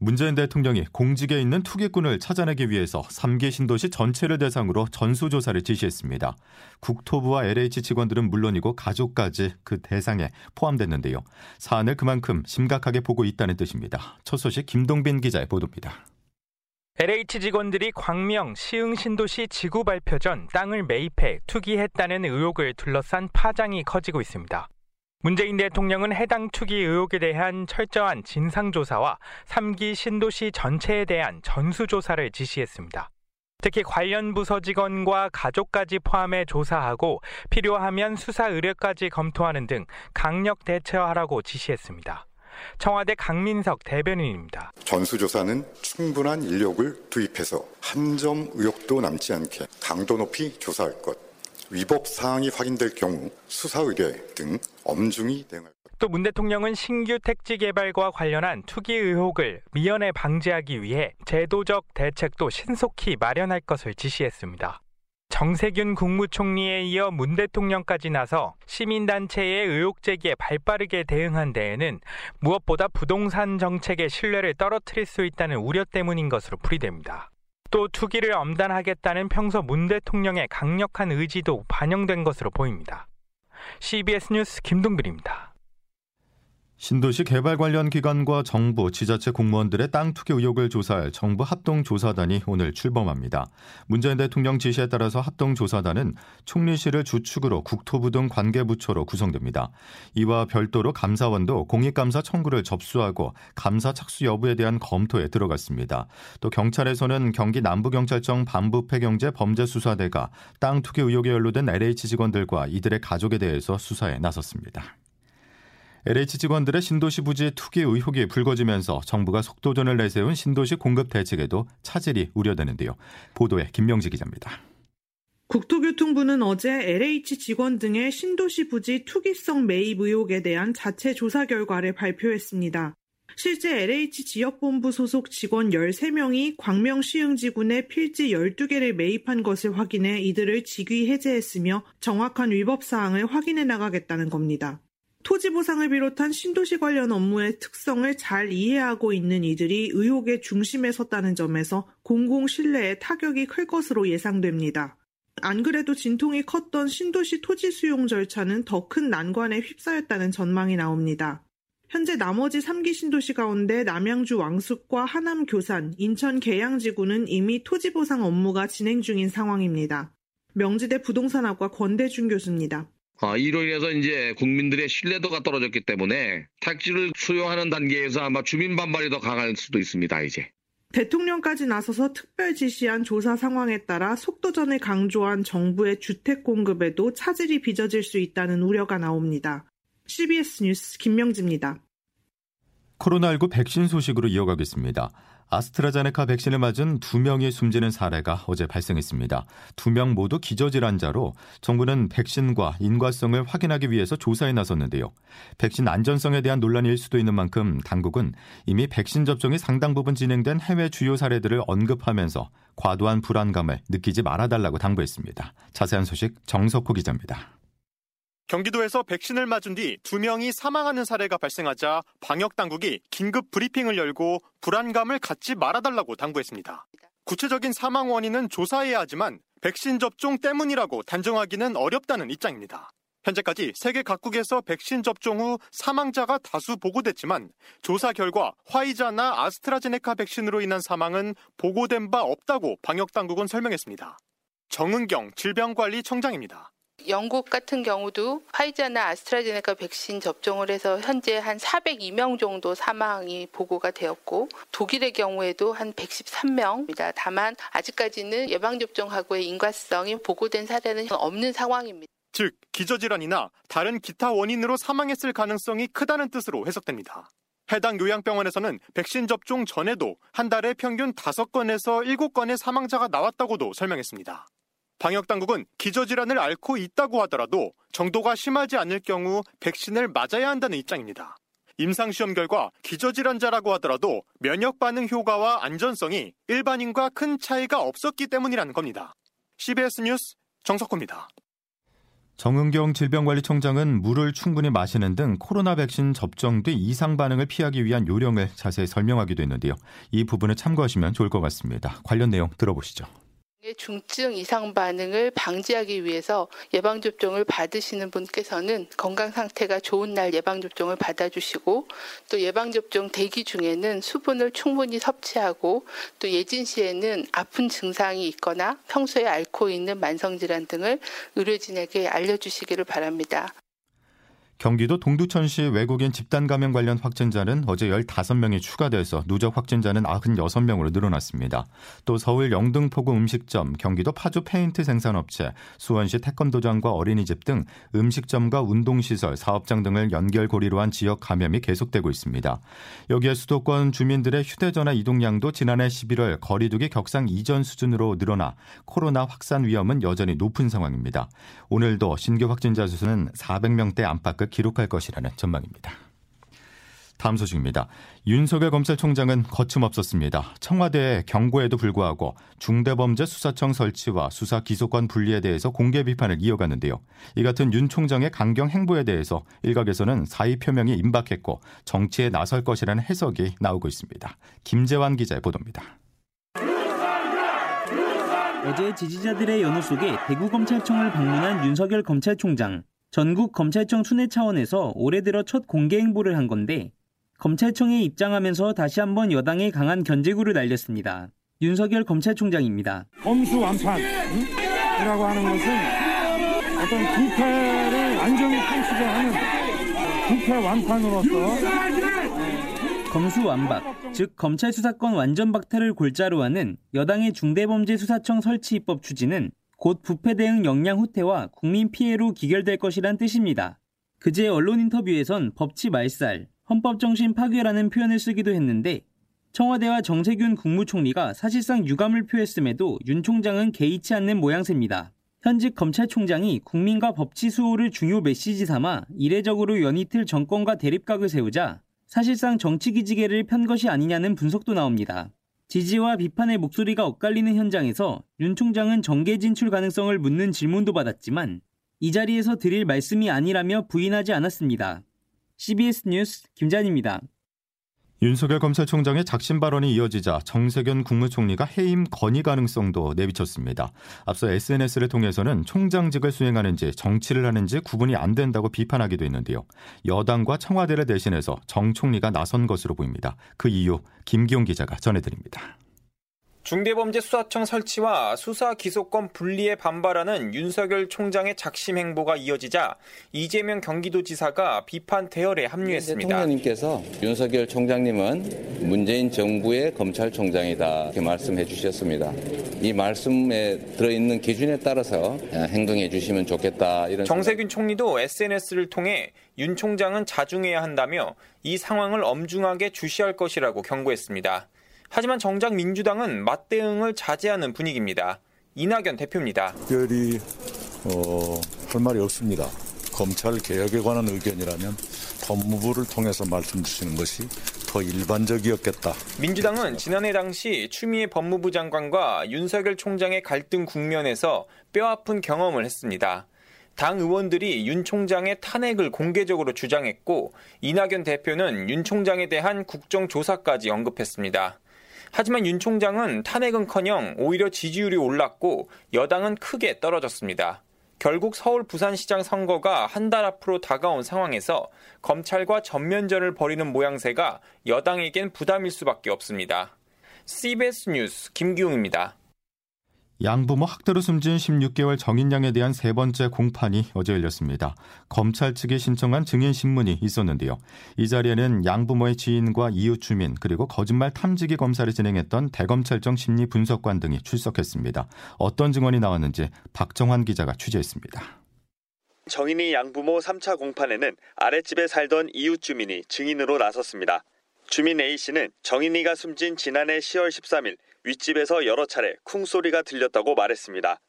문재인 대통령이 공직에 있는 투기꾼을 찾아내기 위해서 3기 신도시 전체를 대상으로 전수조사를 지시했습니다. 국토부와 LH 직원들은 물론이고 가족까지 그 대상에 포함됐는데요. 사안을 그만큼 심각하게 보고 있다는 뜻입니다. 첫 소식 김동빈 기자의 보도입니다. LH 직원들이 광명 시흥 신도시 지구 발표 전 땅을 매입해 투기했다는 의혹을 둘러싼 파장이 커지고 있습니다. 문재인 대통령은 해당 투기 의혹에 대한 철저한 진상조사와 3기 신도시 전체에 대한 전수조사를 지시했습니다. 특히 관련 부서 직원과 가족까지 포함해 조사하고 필요하면 수사 의뢰까지 검토하는 등 강력 대처하라고 지시했습니다. 청와대 강민석 대변인입니다. 전수조사는 충분한 인력을 투입해서 한 점 의혹도 남지 않게 강도 높이 조사할 것. 위법 사항이 확인될 경우 수사 의뢰 등 엄중히 대응할 것. 또문 대통령은 신규 택지 개발과 관련한 투기 의혹을 미연에 방지하기 위해 제도적 대책도 신속히 마련할 것을 지시했습니다. 정세균 국무총리에 이어 문 대통령까지 나서 시민단체의 의혹 제기에 발빠르게 대응한 데에는 무엇보다 부동산 정책의 신뢰를 떨어뜨릴 수 있다는 우려 때문인 것으로 풀이됩니다. 또 투기를 엄단하겠다는 평소 문 대통령의 강력한 의지도 반영된 것으로 보입니다. CBS 뉴스 김동빈입니다. 신도시 개발 관련 기관과 정부, 지자체 공무원들의 땅 투기 의혹을 조사할 정부 합동조사단이 오늘 출범합니다. 문재인 대통령 지시에 따라서 합동조사단은 총리실을 주축으로 국토부 등 관계부처로 구성됩니다. 이와 별도로 감사원도 공익감사 청구를 접수하고 감사 착수 여부에 대한 검토에 들어갔습니다. 또 경찰에서는 경기 남부경찰청 반부패경제 범죄수사대가 땅 투기 의혹에 연루된 LH 직원들과 이들의 가족에 대해서 수사에 나섰습니다. LH 직원들의 신도시 부지 투기 의혹이 불거지면서 정부가 속도전을 내세운 신도시 공급 대책에도 차질이 우려되는데요. 보도에 김명지 기자입니다. 국토교통부는 어제 LH 직원 등의 신도시 부지 투기성 매입 의혹에 대한 자체 조사 결과를 발표했습니다. 실제 LH 지역본부 소속 직원 13명이 광명 시흥지군에 필지 12개를 매입한 것을 확인해 이들을 직위 해제했으며 정확한 위법 사항을 확인해 나가겠다는 겁니다. 토지 보상을 비롯한 신도시 관련 업무의 특성을 잘 이해하고 있는 이들이 의혹의 중심에 섰다는 점에서 공공 신뢰에 타격이 클 것으로 예상됩니다. 안 그래도 진통이 컸던 신도시 토지 수용 절차는 더 큰 난관에 휩싸였다는 전망이 나옵니다. 현재 나머지 3기 신도시 가운데 남양주 왕숙과 하남 교산, 인천 계양지구는 이미 토지 보상 업무가 진행 중인 상황입니다. 명지대 부동산학과 권대준 교수입니다. 어, 이로 인해서 이제 국민들의 신뢰도가 떨어졌기 때문에 택지를 수용하는 단계에서 아마 주민 반발이 더 강할 수도 있습니다, 이제. 대통령까지 나서서 특별 지시한 조사 상황에 따라 속도전을 강조한 정부의 주택 공급에도 차질이 빚어질 수 있다는 우려가 나옵니다. CBS 뉴스 김명지입니다. 코로나19 백신 소식으로 이어가겠습니다. 아스트라제네카 백신을 맞은 두 명이 숨지는 사례가 어제 발생했습니다. 두 명 모두 기저질환자로 정부는 백신과 인과성을 확인하기 위해서 조사에 나섰는데요. 백신 안전성에 대한 논란일 수도 있는 만큼 당국은 이미 백신 접종이 상당 부분 진행된 해외 주요 사례들을 언급하면서 과도한 불안감을 느끼지 말아달라고 당부했습니다. 자세한 소식 정석호 기자입니다. 경기도에서 백신을 맞은 뒤 두 명이 사망하는 사례가 발생하자 방역 당국이 긴급 브리핑을 열고 불안감을 갖지 말아달라고 당부했습니다. 구체적인 사망 원인은 조사해야 하지만 백신 접종 때문이라고 단정하기는 어렵다는 입장입니다. 현재까지 세계 각국에서 백신 접종 후 사망자가 다수 보고됐지만 조사 결과 화이자나 아스트라제네카 백신으로 인한 사망은 보고된 바 없다고 방역 당국은 설명했습니다. 정은경 질병관리청장입니다. 영국 같은 경우도 화이자나 아스트라제네카 백신 접종을 해서 현재 한 402명 정도 사망이 보고가 되었고 독일의 경우에도 한 113명입니다. 다만 아직까지는 예방접종하고의 인과성이 보고된 사례는 없는 상황입니다. 즉 기저질환이나 다른 기타 원인으로 사망했을 가능성이 크다는 뜻으로 해석됩니다. 해당 요양병원에서는 백신 접종 전에도 한 달에 평균 5건에서 7건의 사망자가 나왔다고도 설명했습니다. 방역 당국은 기저질환을 앓고 있다고 하더라도 정도가 심하지 않을 경우 백신을 맞아야 한다는 입장입니다. 임상시험 결과 기저질환자라고 하더라도 면역 반응 효과와 안전성이 일반인과 큰 차이가 없었기 때문이라는 겁니다. CBS 뉴스 정석호입니다. 정은경 질병관리청장은 물을 충분히 마시는 등 코로나 백신 접종 뒤 이상 반응을 피하기 위한 요령을 자세히 설명하기도 했는데요. 이 부분을 참고하시면 좋을 것 같습니다. 관련 내용 들어보시죠. 중증 이상 반응을 방지하기 위해서 예방 접종을 받으시는 분께서는 건강 상태가 좋은 날 예방 접종을 받아주시고 또 예방 접종 대기 중에는 수분을 충분히 섭취하고 또 예진 시에는 아픈 증상이 있거나 평소에 앓고 있는 만성 질환 등을 의료진에게 알려주시기를 바랍니다. 경기도 동두천시 외국인 집단 감염 관련 확진자는 어제 15명이 추가돼서 누적 확진자는 96명으로 늘어났습니다. 또 서울 영등포구 음식점, 경기도 파주 페인트 생산업체, 수원시 태권도장과 어린이집 등 음식점과 운동시설, 사업장 등을 연결고리로 한 지역 감염이 계속되고 있습니다. 여기에 수도권 주민들의 휴대전화 이동량도 지난해 11월 거리두기 격상 이전 수준으로 늘어나 코로나 확산 위험은 여전히 높은 상황입니다. 오늘도 신규 확진자 수는 400명대 안팎을 기록할 것이라는 전망입니다. 다음 소식입니다. 윤석열 검찰총장은 거침없었습니다. 청와대의 경고에도 불구하고 중대범죄수사청 설치와 수사 기소권 분리에 대해서 공개 비판을 이어갔는데요. 이 같은 윤 총장의 강경 행보에 대해서 일각에서는 사의 표명이 임박했고 정치에 나설 것이라는 해석이 나오고 있습니다. 김재환 기자의 보도입니다. 어제 지지자들의 연호 속에 대구검찰청을 방문한 윤석열 검찰총장. 전국 검찰청 순회 차원에서 올해 들어 첫 공개 행보를 한 건데 검찰청에 입장하면서 다시 한번 여당의 강한 견제구를 날렸습니다. 윤석열 검찰총장입니다. 검수 완판이라고 하는 것은 어떤 부패를 완전히 상실하는 부패 완판으로서 검수 완박, 즉 검찰 수사권 완전 박탈을 골자로 하는 여당의 중대범죄수사청 설치 입법 추진은 곧 부패 대응 역량 후퇴와 국민 피해로 기결될 것이란 뜻입니다. 그제 언론 인터뷰에선 법치 말살, 헌법 정신 파괴라는 표현을 쓰기도 했는데 청와대와 정세균 국무총리가 사실상 유감을 표했음에도 윤 총장은 개의치 않는 모양새입니다. 현직 검찰총장이 국민과 법치 수호를 중요 메시지 삼아 이례적으로 연이틀 정권과 대립각을 세우자 사실상 정치 기지개를 편 것이 아니냐는 분석도 나옵니다. 지지와 비판의 목소리가 엇갈리는 현장에서 윤 총장은 정계 진출 가능성을 묻는 질문도 받았지만 이 자리에서 드릴 말씀이 아니라며 부인하지 않았습니다. CBS 뉴스 김잔입니다. 윤석열 검찰총장의 작심 발언이 이어지자 정세균 국무총리가 해임 건의 가능성도 내비쳤습니다. 앞서 SNS를 통해서는 총장직을 수행하는지 정치를 하는지 구분이 안 된다고 비판하기도 했는데요. 여당과 청와대를 대신해서 정 총리가 나선 것으로 보입니다. 그 이유 김기용 기자가 전해드립니다. 중대범죄수사청 설치와 수사 기소권 분리에 반발하는 윤석열 총장의 작심 행보가 이어지자 이재명 경기도지사가 비판 대열에 합류했습니다. 대통령님께서 윤석열 총장님은 문재인 정부의 검찰총장이다 이렇게 말씀해 주셨습니다. 이 말씀에 들어있는 기준에 따라서 행동해 주시면 좋겠다 이런 정세균 총리도 SNS를 통해 윤 총장은 자중해야 한다며 이 상황을 엄중하게 주시할 것이라고 경고했습니다. 하지만 정작 민주당은 맞대응을 자제하는 분위기입니다. 이낙연 대표입니다. 특별히 어, 할 말이 없습니다. 검찰 개혁에 관한 의견이라면 법무부를 통해서 말씀 주시는 것이 더 일반적이었겠다. 민주당은 지난해 당시 추미애 법무부 장관과 윤석열 총장의 갈등 국면에서 뼈아픈 경험을 했습니다. 당 의원들이 윤 총장의 탄핵을 공개적으로 주장했고 이낙연 대표는 윤 총장에 대한 국정조사까지 언급했습니다. 하지만 윤 총장은 탄핵은커녕 오히려 지지율이 올랐고 여당은 크게 떨어졌습니다. 결국 서울 부산시장 선거가 한 달 앞으로 다가온 상황에서 검찰과 전면전을 벌이는 모양새가 여당에겐 부담일 수밖에 없습니다. CBS 뉴스 김기웅입니다. 양부모 학대로 숨진 16개월 정인양에 대한 세 번째 공판이 어제 열렸습니다. 검찰 측이 신청한 증인 신문이 있었는데요. 이 자리에는 양부모의 지인과 이웃 주민 그리고 거짓말 탐지기 검사를 진행했던 대검찰청 심리 분석관 등이 출석했습니다. 어떤 증언이 나왔는지 박정환 기자가 취재했습니다. 정인이 양부모 3차 공판에는 아랫집에 살던 이웃 주민이 증인으로 나섰습니다. 주민 A씨는 정인이가 숨진 지난해 10월 13일 윗집에서 여러 차례 쿵 소리가 들렸다고 말했습니다.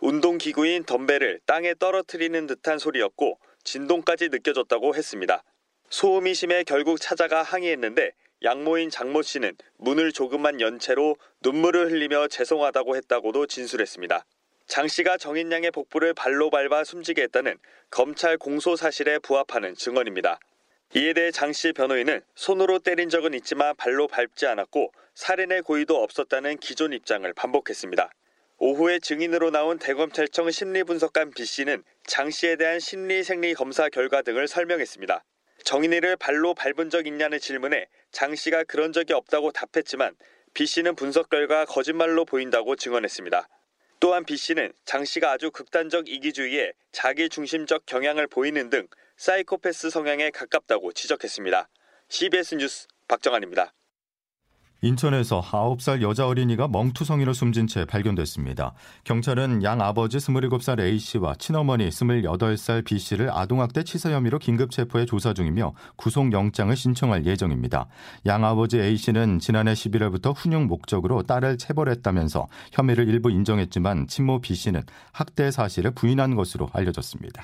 운동기구인 덤벨을 땅에 떨어뜨리는 듯한 소리였고 진동까지 느껴졌다고 했습니다. 소음이 심해 결국 찾아가 항의했는데 양모인 장모 씨는 문을 조금만 연 채로 눈물을 흘리며 죄송하다고 했다고도 진술했습니다. 장 씨가 정인 양의 복부를 발로 밟아 숨지게 했다는 검찰 공소 사실에 부합하는 증언입니다. 이에 대해 장 씨 변호인은 손으로 때린 적은 있지만 발로 밟지 않았고 살인의 고의도 없었다는 기존 입장을 반복했습니다. 오후에 증인으로 나온 대검찰청 심리분석관 B 씨는 장 씨에 대한 심리 생리 검사 결과 등을 설명했습니다. 정인이를 발로 밟은 적 있냐는 질문에 장 씨가 그런 적이 없다고 답했지만 B 씨는 분석 결과 거짓말로 보인다고 증언했습니다. 또한 B 씨는 장 씨가 아주 극단적 이기주의에 자기 중심적 경향을 보이는 등 사이코패스 성향에 가깝다고 지적했습니다. CBS 뉴스 박정환입니다. 인천에서 9살 여자 어린이가 멍투성이로 숨진 채 발견됐습니다. 경찰은 양 아버지 27살 A씨와 친어머니 28살 B씨를 아동학대 치사 혐의로 긴급 체포해 조사 중이며 구속영장을 신청할 예정입니다. 양 아버지 A씨는 지난해 11월부터 훈육 목적으로 딸을 체벌했다면서 혐의를 일부 인정했지만 친모 B씨는 학대 사실을 부인한 것으로 알려졌습니다.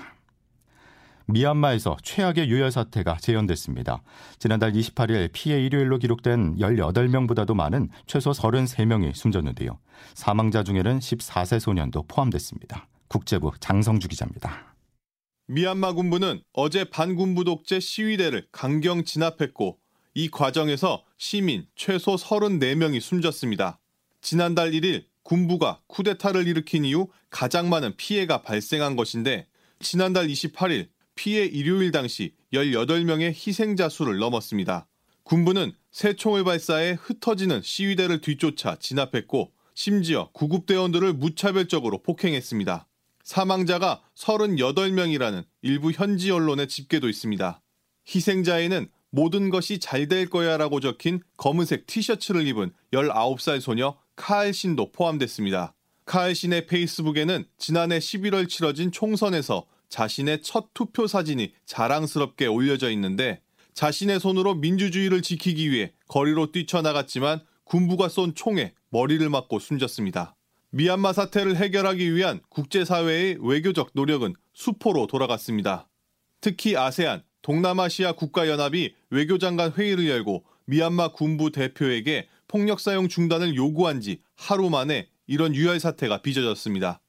미얀마에서 최악의 유혈 사태가 재현됐습니다. 지난달 28일 피해 일요일로 기록된 18명보다도 많은 최소 33명이 숨졌는데요. 사망자 중에는 14세 소년도 포함됐습니다. 국제부 장성주 기자입니다. 미얀마 군부는 어제 반군부 독재 시위대를 강경 진압했고 이 과정에서 시민 최소 34명이 숨졌습니다. 지난달 1일 군부가 쿠데타를 일으킨 이후 가장 많은 피해가 발생한 것인데 지난달 28일 피해 일요일 당시 18명의 희생자 수를 넘었습니다. 군부는 새 총을 발사해 흩어지는 시위대를 뒤쫓아 진압했고 심지어 구급대원들을 무차별적으로 폭행했습니다. 사망자가 38명이라는 일부 현지 언론의 집계도 있습니다. 희생자에는 모든 것이 잘 될 거야 라고 적힌 검은색 티셔츠를 입은 19살 소녀 카알 신도 포함됐습니다. 카알 신의 페이스북에는 지난해 11월 치러진 총선에서 자신의 첫 투표 사진이 자랑스럽게 올려져 있는데 자신의 손으로 민주주의를 지키기 위해 거리로 뛰쳐나갔지만 군부가 쏜 총에 머리를 맞고 숨졌습니다. 미얀마 사태를 해결하기 위한 국제사회의 외교적 노력은 수포로 돌아갔습니다. 특히 아세안, 동남아시아 국가연합이 외교장관 회의를 열고 미얀마 군부 대표에게 폭력 사용 중단을 요구한 지 하루 만에 이런 유혈 사태가 빚어졌습니다.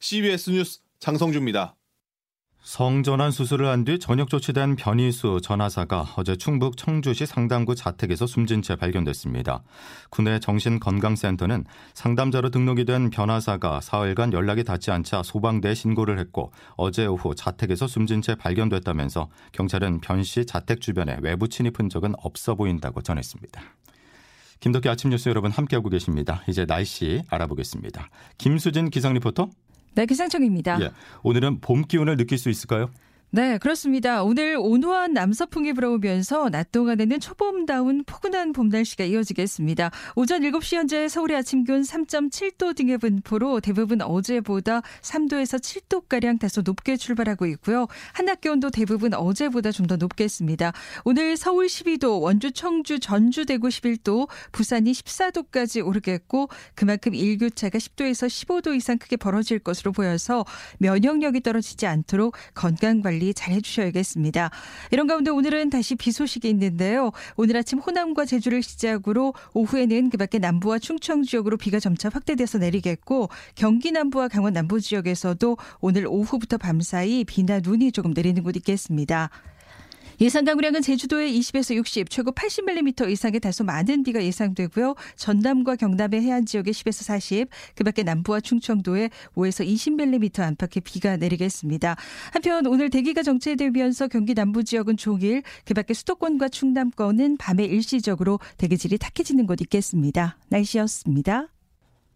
CBS 뉴스 장성주입니다. 성전환 수술을 한 뒤 전역 조치된 변희수 전 하사가 어제 충북 청주시 상담구 자택에서 숨진 채 발견됐습니다. 군내 정신건강센터는 상담자로 등록이 된 변 하사가 사흘간 연락이 닿지 않자 소방대에 신고를 했고 어제 오후 자택에서 숨진 채 발견됐다면서 경찰은 변 씨 자택 주변에 외부 침입한 적은 없어 보인다고 전했습니다. 김덕기 아침 뉴스 여러분 함께하고 계십니다. 이제 날씨 알아보겠습니다. 김수진 기상 리포터. 네, 기상청입니다. 예, 오늘은 봄 기운을 느낄 수 있을까요? 네, 그렇습니다. 오늘 온화한 남서풍이 불어오면서 낮 동안에는 초봄다운 포근한 봄 날씨가 이어지겠습니다. 오전 7시 현재 서울의 아침 기온 3.7도 등의 분포로 대부분 어제보다 3도에서 7도가량 다소 높게 출발하고 있고요. 한낮 기온도 대부분 어제보다 좀 더 높겠습니다. 오늘 서울 12도, 원주, 청주, 전주, 대구 11도, 부산이 14도까지 오르겠고 그만큼 일교차가 10도에서 15도 이상 크게 벌어질 것으로 보여서 면역력이 떨어지지 않도록 건강 관리 관리 잘 해주셔야겠습니다. 이런 가운데 오늘은 다시 비 소식이 있는데요. 오늘 아침 호남과 제주를 시작으로 오후에는 그밖에 남부와 충청 지역으로 비가 점차 확대돼서 내리겠고 경기 남부와 강원 남부 지역에서도 오늘 오후부터 밤사이 비나 눈이 조금 내리는 곳 있겠습니다. 예상 강우량은 제주도에 20에서 60, 최고 80mm 이상의 다소 많은 비가 예상되고요. 전남과 경남의 해안 지역에 10에서 40, 그밖에 남부와 충청도에 5에서 20mm 안팎의 비가 내리겠습니다. 한편 오늘 대기가 정체되면서 경기 남부 지역은 종일, 그밖에 수도권과 충남권은 밤에 일시적으로 대기질이 탁해지는 곳 있겠습니다. 날씨였습니다.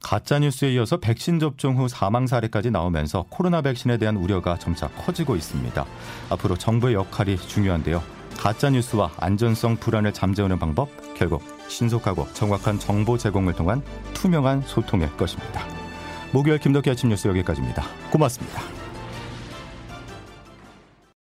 가짜 뉴스에 이어서 백신 접종 후 사망 사례까지 나오면서 코로나 백신에 대한 우려가 점차 커지고 있습니다. 앞으로 정부의 역할이 중요한데요. 가짜 뉴스와 안전성 불안을 잠재우는 방법, 결국 신속하고 정확한 정보 제공을 통한 투명한 소통일 것입니다. 목요일 김덕기 아침 뉴스 여기까지입니다. 고맙습니다.